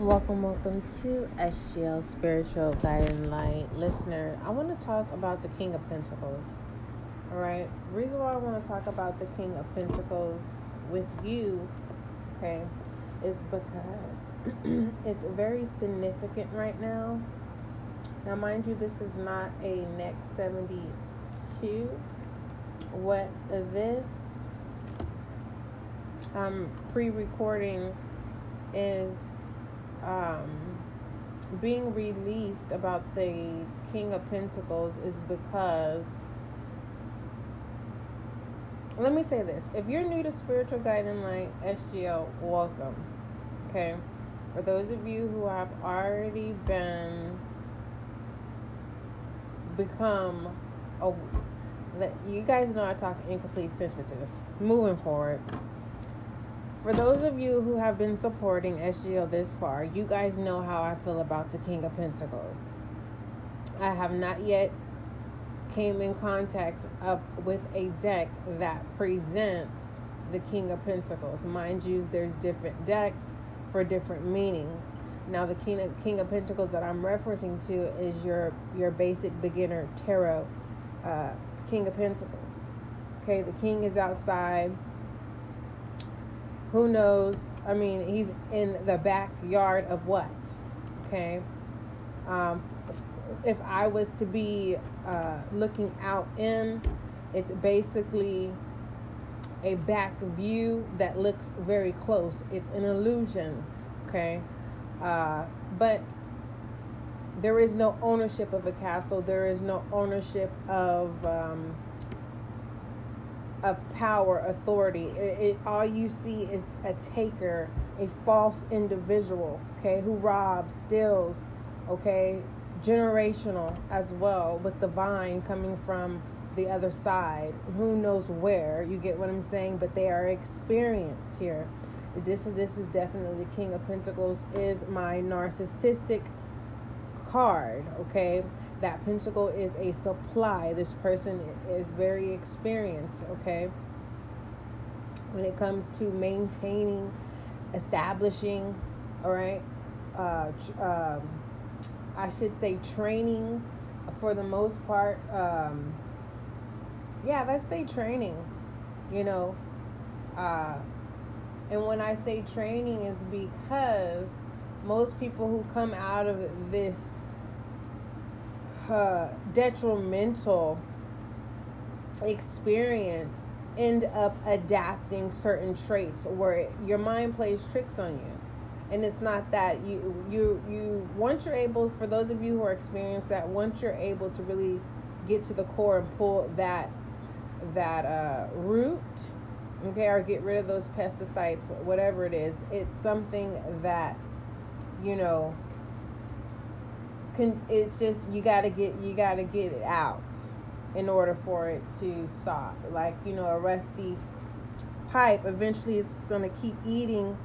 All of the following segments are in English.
Welcome, welcome to SGL Spiritual Guiding Light. Listener, I want to talk about the King of Pentacles. All right. reason why I want to talk about the King of Pentacles with you, okay, is because it's very significant right now. Now, mind you, this is not a next 72. What this um, pre recording is um, being released about the King of Pentacles is because. Let me say this. If you're new to Spiritual Guiding Light, SGL, welcome. Okay? For those of you who have already been become a you guys know I talk incomplete sentences. Moving forward. For those of you who have been supporting SGL this far, you guys know how I feel about the King of Pentacles. I have not yet came in contact up with a deck that presents the King of Pentacles. Mind you, there's different decks for different meanings. Now, the King of, King of Pentacles that I'm referencing to is your your basic beginner tarot uh, King of Pentacles. Okay, the King is outside who knows? I mean, he's in the backyard of what? Okay. Um, if I was to be uh, looking out in, it's basically a back view that looks very close. It's an illusion, okay? Uh, but there is no ownership of a castle. There is no ownership of um, of power, authority. It, it, all you see is a taker, a false individual, okay, who robs, steals, okay, generational as well, with the vine coming from the other side. Who knows where? You get what I'm saying? But they are experienced here. This this is definitely the King of Pentacles is my narcissistic card, okay? That pentacle is a supply. This person is very experienced, okay? When it comes to maintaining, establishing, all right? Uh, um, I should say training for the most part. Um, yeah, let's say training, you know. Uh, and when I say training, is because most people who come out of this detrimental experience end up adapting certain traits where your mind plays tricks on you. And it's not that you you you once you're able for those of you who are experienced that once you're able to really get to the core and pull that that uh, root okay or get rid of those pesticides whatever it is it's something that you know it's just you got to get you got to get it out in order for it to stop. Like you know, a rusty pipe eventually it's going to keep eating,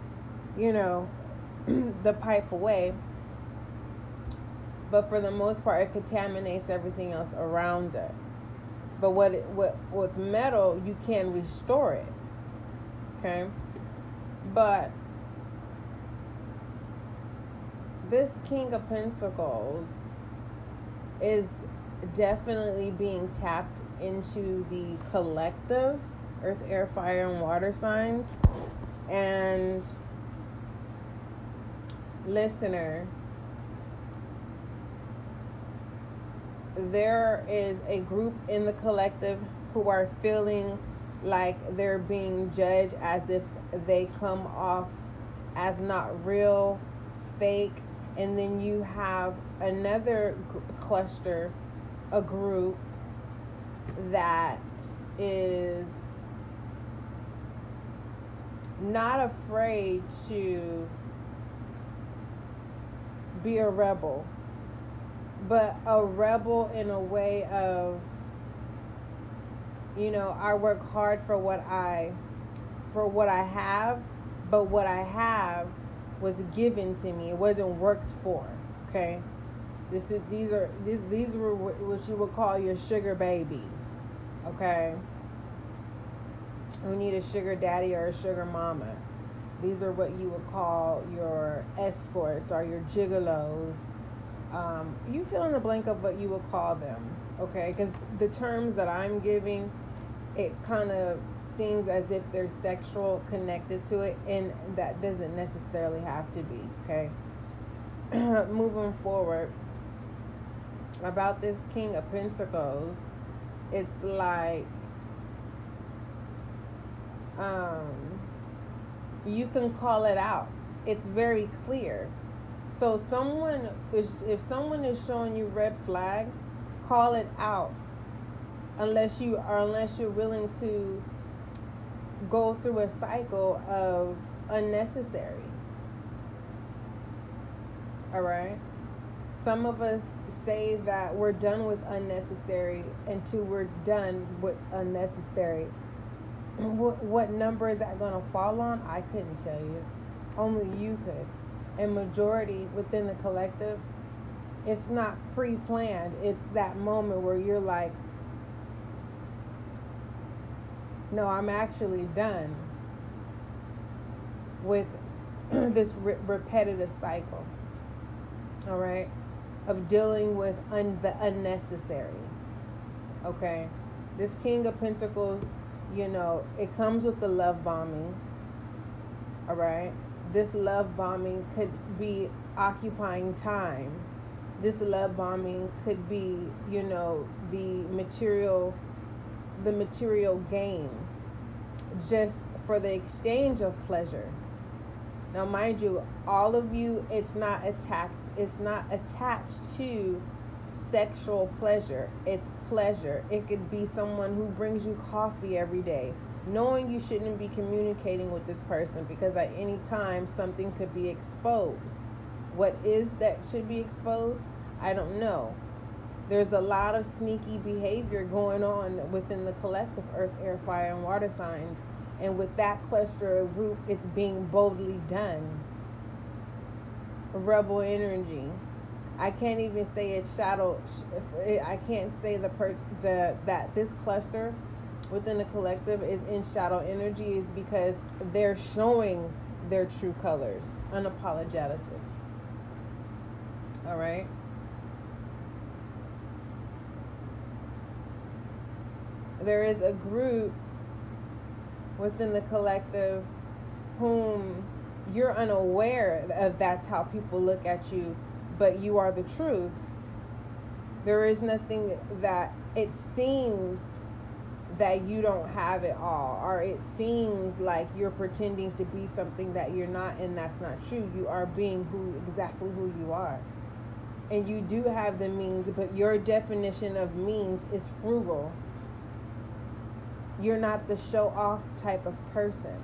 you know, the pipe away. But for the most part, it contaminates everything else around it. But what it, what with metal, you can restore it. Okay, but this King of Pentacles is definitely being tapped into the collective earth, air, fire, and water signs. And listener, there is a group in the collective who are feeling like they're being judged as if they come off as not real, fake, and then you have another cluster, a group that is not afraid to be a rebel, but a rebel in a way of, you know, I work hard for what I, for what I have, but what I have was given to me. It wasn't worked for. Okay, this is these are these these were what you would call your sugar babies. Okay, who need a sugar daddy or a sugar mama. These are what you would call your escorts or your gigolos. Um, you fill in the blank of what you would call them, okay? Because the terms that I'm giving, it kind of seems as if there's sexual connected to it, and that doesn't necessarily have to be, okay? Moving forward, about this King of Pentacles, it's like um, you can call it out. It's very clear. So someone is if someone is showing you red flags, call it out. Unless you are unless you're willing to go through a cycle of unnecessary. All right? Some of us say that we're done with unnecessary until we're done with unnecessary what, what number is that going to fall on? I couldn't tell you. Only you could. And majority within the collective, it's not pre planned. It's that moment where you're like, no, I'm actually done with this re- repetitive cycle. All right? Of dealing with un- the unnecessary. Okay? This King of Pentacles you know, it comes with the love bombing. All right. This love bombing could be occupying time. This love bombing could be, you know, the material the material gain just for the exchange of pleasure. Now mind you, all of you it's not attacked it's not attached to sexual pleasure. It's pleasure. It could be someone who brings you coffee every day, knowing you shouldn't be communicating with this person because at any time something could be exposed. What is that should be exposed? I don't know. There's a lot of sneaky behavior going on within the collective earth, air, fire, and water signs. And with that cluster of group, it's being boldly done. Rebel energy I can't even say it's shadow. I can't say the per the that this cluster within the collective is in shadow energy is because they're showing their true colors unapologetically. All right. There is a group within the collective whom you're unaware of that's how people look at you but you are the truth. There is nothing that it seems that you don't have it all, or it seems like you're pretending to be something that you're not, and that's not true. You are being who exactly who you are. And you do have the means, but your definition of means is frugal. You're not the show off type of person.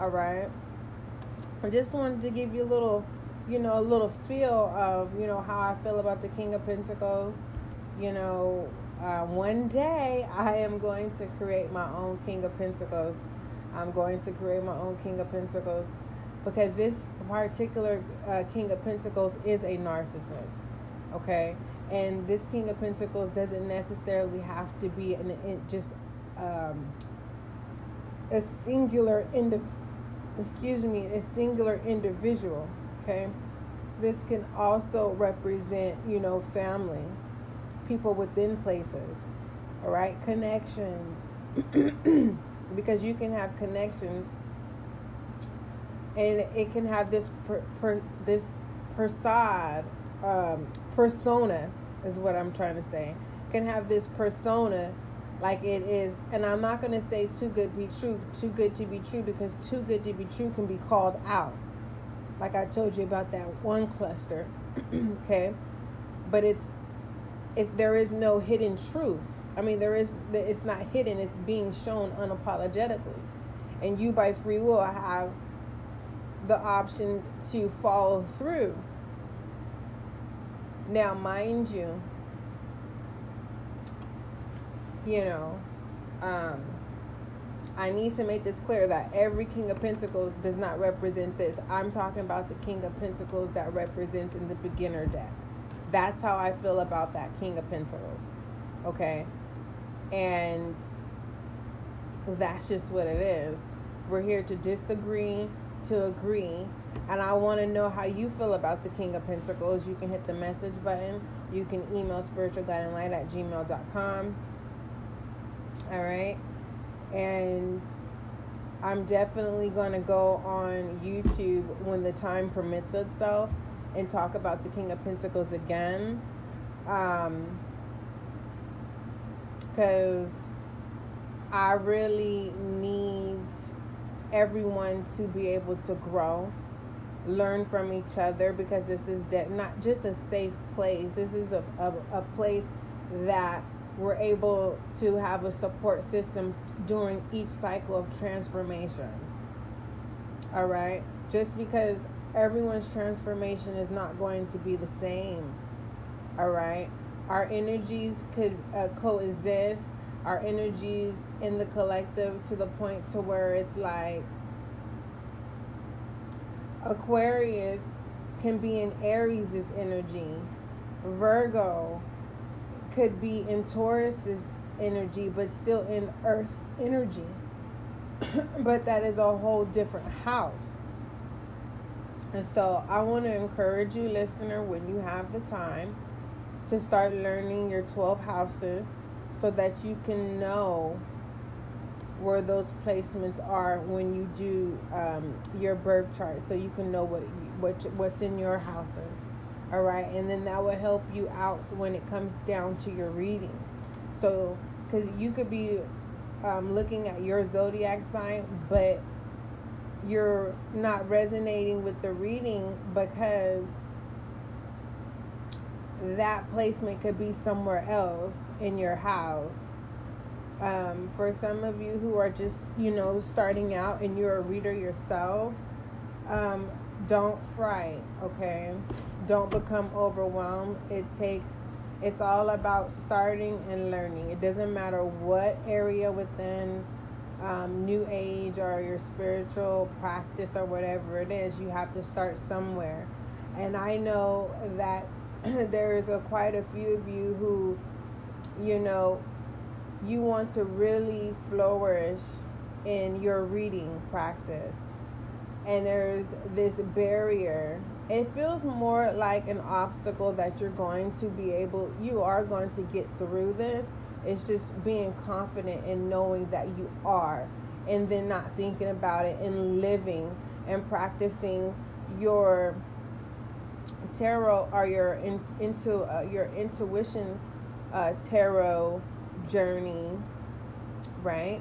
All right. I just wanted to give you a little you know, a little feel of, you know, how I feel about the King of Pentacles. You know, uh, one day I am going to create my own King of Pentacles. I'm going to create my own King of Pentacles because this particular uh, King of Pentacles is a narcissist. Okay? And this King of Pentacles doesn't necessarily have to be an, just um, a singular indi- excuse me, a singular individual Okay. This can also represent, you know, family, people within places, all right, connections, because you can have connections, and it can have this per, per this um, persona is what I'm trying to say. Can have this persona like it is, and I'm not going to say too good be true, too good to be true, because too good to be true can be called out like I told you about that one cluster, okay? But it's it, there is no hidden truth. I mean, there is it's not hidden. It's being shown unapologetically, and you by free will have the option to follow through. Now, mind you, you know, um, I need to make this clear that every King of Pentacles does not represent this. I'm talking about the King of Pentacles that represents in the beginner deck. That's how I feel about that King of Pentacles. Okay? And that's just what it is. We're here to disagree, to agree. And I want to know how you feel about the King of Pentacles. You can hit the message button. You can email spiritualguidinglight at gmail.com. All right. And I'm definitely going to go on YouTube when the time permits itself and talk about the King of Pentacles again. Um, because I really need everyone to be able to grow, learn from each other, because this is de- not just a safe place. This is a, a, a place that we're able to have a support system during each cycle of transformation. All right? Just because everyone's transformation is not going to be the same. All right? Our energies could uh, coexist. Our energies in the collective to the point to where it's like Aquarius can be in Aries' energy. Virgo could be in Taurus's energy, but still in Earth energy. but that is a whole different house. And so I want to encourage you, listener, when you have the time, to start learning your 12 houses so that you can know where those placements are when you do um, your birth chart so you can know what what what's in your houses all right and then that will help you out when it comes down to your readings. So because you could be um, looking at your zodiac sign but you're not resonating with the reading because that placement could be somewhere else in your house um, for some of you who are just you know starting out and you're a reader yourself um, don't fright okay don't become overwhelmed. It takes it's all about starting and learning. It doesn't matter what area within um, New Age or your spiritual practice or whatever it is, you have to start somewhere. And I know that there's a, quite a few of you who, you know, you want to really flourish in your reading practice. And there's this barrier it feels more like an obstacle that you're going to be able you are going to get through this it's just being confident in knowing that you are and then not thinking about it and living and practicing your tarot or your in, into uh, your intuition uh, tarot journey right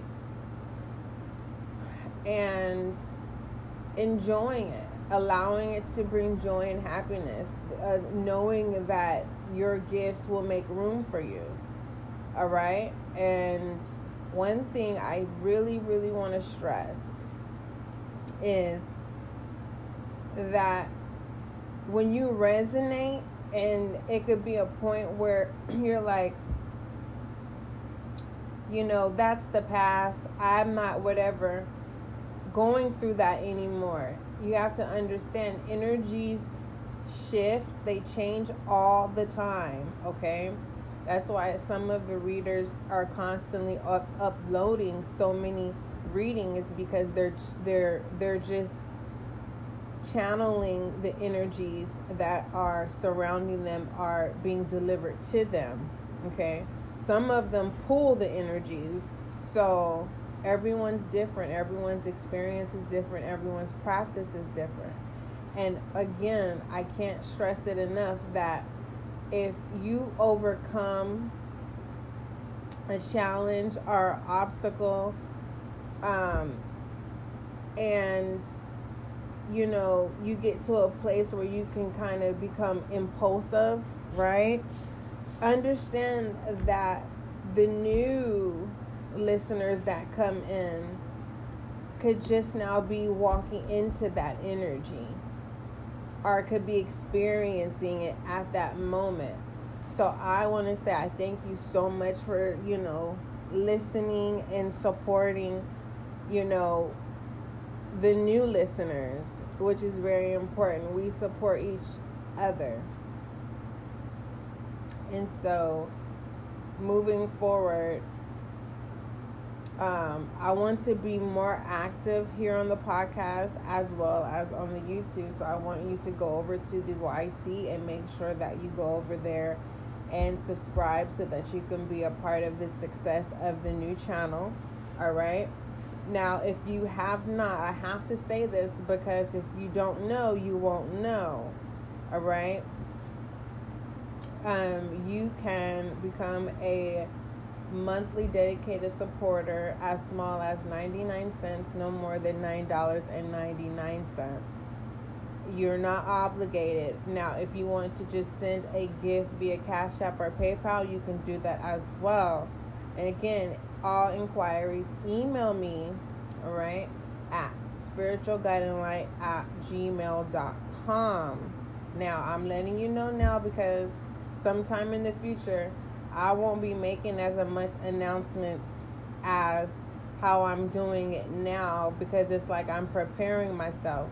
and enjoying it allowing it to bring joy and happiness, uh, knowing that your gifts will make room for you. All right? And one thing I really, really want to stress is that when you resonate, and it could be a point where you're like, you know, that's the past. I'm not whatever going through that anymore you have to understand energies shift, they change all the time, okay? That's why some of the readers are constantly up, uploading so many readings because they're they're they're just channeling the energies that are surrounding them are being delivered to them. Okay? Some of them pull the energies. So everyone's different everyone's experience is different everyone's practice is different and again i can't stress it enough that if you overcome a challenge or obstacle um, and you know you get to a place where you can kind of become impulsive right understand that the new listeners that come in could just now be walking into that energy or could be experiencing it at that moment. So I want to say I thank you so much for, you know, listening and supporting, you know, the new listeners, which is very important. We support each other. And so moving forward, Um, I want to be more active here on the podcast as well as on the YouTube. So I want you to go over to the YT and make sure that you go over there and subscribe so that you can be a part of the success of the new channel. All right. Now, if you have not, I have to say this because if you don't know, you won't know. All right. Um, you can become a monthly dedicated supporter as small as 99 cents, no more than $9.99. You're not obligated. Now, if you want to just send a gift via Cash App or PayPal, you can do that as well. And again, all inquiries, email me, all right, at spiritualguidinglight at gmail.com. Now, I'm letting you know now because sometime in the future, I won't be making as much announcements as how I'm doing it now because it's like I'm preparing myself.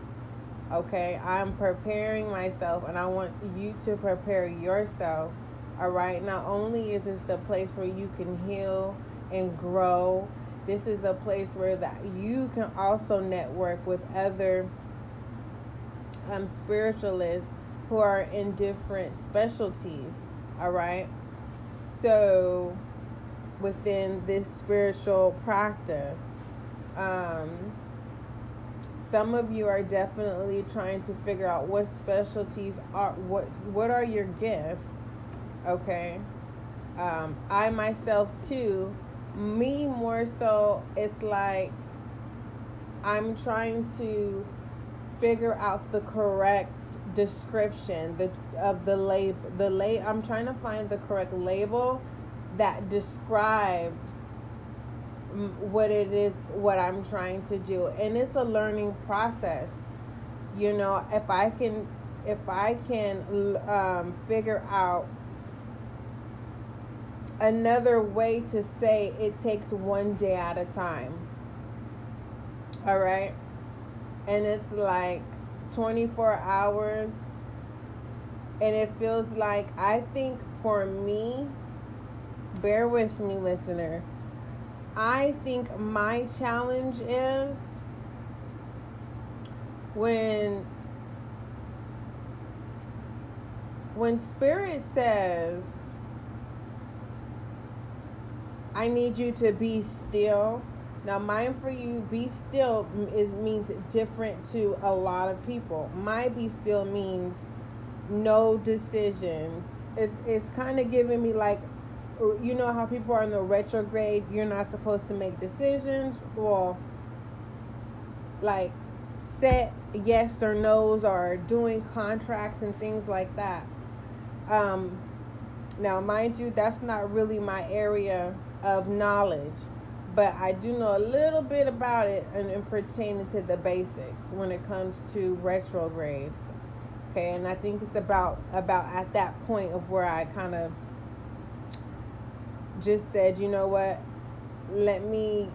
Okay, I'm preparing myself and I want you to prepare yourself. All right, not only is this a place where you can heal and grow, this is a place where that you can also network with other um, spiritualists who are in different specialties. All right. So, within this spiritual practice, um, some of you are definitely trying to figure out what specialties are what what are your gifts okay um, i myself too me more so it's like i'm trying to figure out the correct description the of the label the lay I'm trying to find the correct label that describes what it is what I'm trying to do. And it's a learning process. You know if I can if I can um, figure out another way to say it takes one day at a time. All right and it's like 24 hours. And it feels like I think for me bear with me listener. I think my challenge is when when spirit says I need you to be still now, mine for you, be still is means different to a lot of people. My be still means no decisions. It's it's kind of giving me like, you know how people are in the retrograde. You're not supposed to make decisions. Well, like set yes or no's or doing contracts and things like that. Um, now, mind you, that's not really my area of knowledge but I do know a little bit about it and, and pertaining to the basics when it comes to retrogrades. Okay, and I think it's about about at that point of where I kind of just said, you know what, let me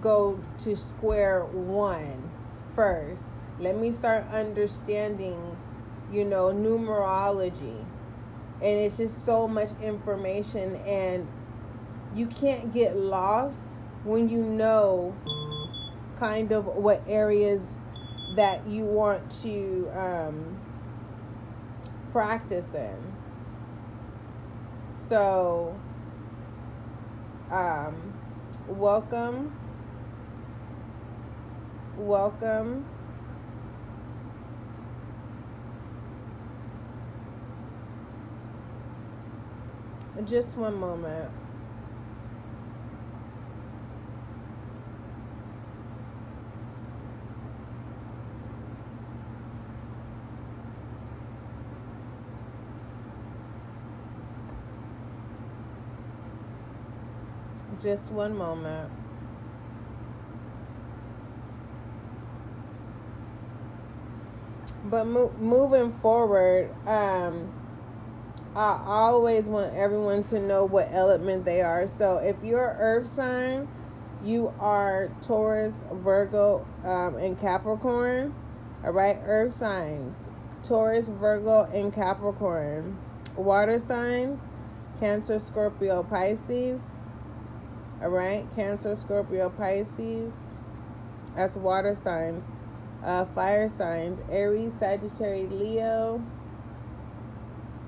go to square one first. Let me start understanding, you know, numerology. And it's just so much information and you can't get lost when you know kind of what areas that you want to um, practice in. So, um, welcome. Welcome. Just one moment. Just one moment. But mo- moving forward, um, I always want everyone to know what element they are. So if you're Earth sign, you are Taurus, Virgo, um, and Capricorn. All right, Earth signs Taurus, Virgo, and Capricorn. Water signs Cancer, Scorpio, Pisces. All right, Cancer, Scorpio, Pisces. That's water signs. Uh, fire signs Aries, Sagittarius, Leo.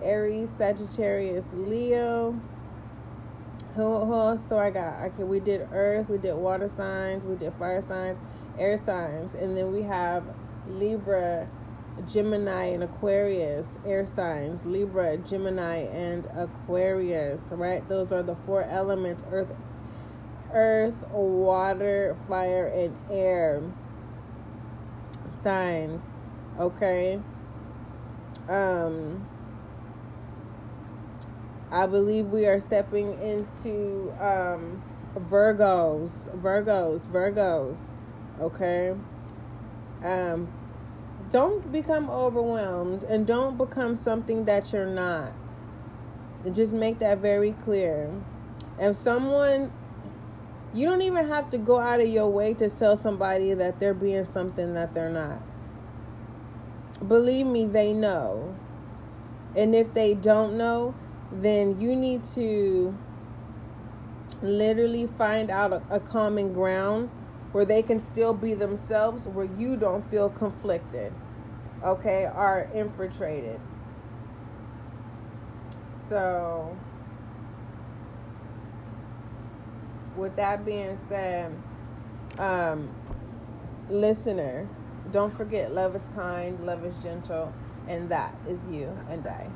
Aries, Sagittarius, Leo. Who, who else do I got? Okay, we did Earth, we did water signs, we did fire signs, air signs, and then we have Libra, Gemini, and Aquarius, air signs. Libra, Gemini, and Aquarius. Right? Those are the four elements: Earth, Earth, water, fire, and air signs. Okay. Um I believe we are stepping into um, Virgos, Virgos, Virgos. Okay. Um, don't become overwhelmed and don't become something that you're not. Just make that very clear. If someone, you don't even have to go out of your way to tell somebody that they're being something that they're not. Believe me, they know. And if they don't know, then you need to literally find out a, a, common ground where they can still be themselves, where you don't feel conflicted, okay, are infiltrated. So, with that being said, um, listener, don't forget love is kind, love is gentle, and that is you and I.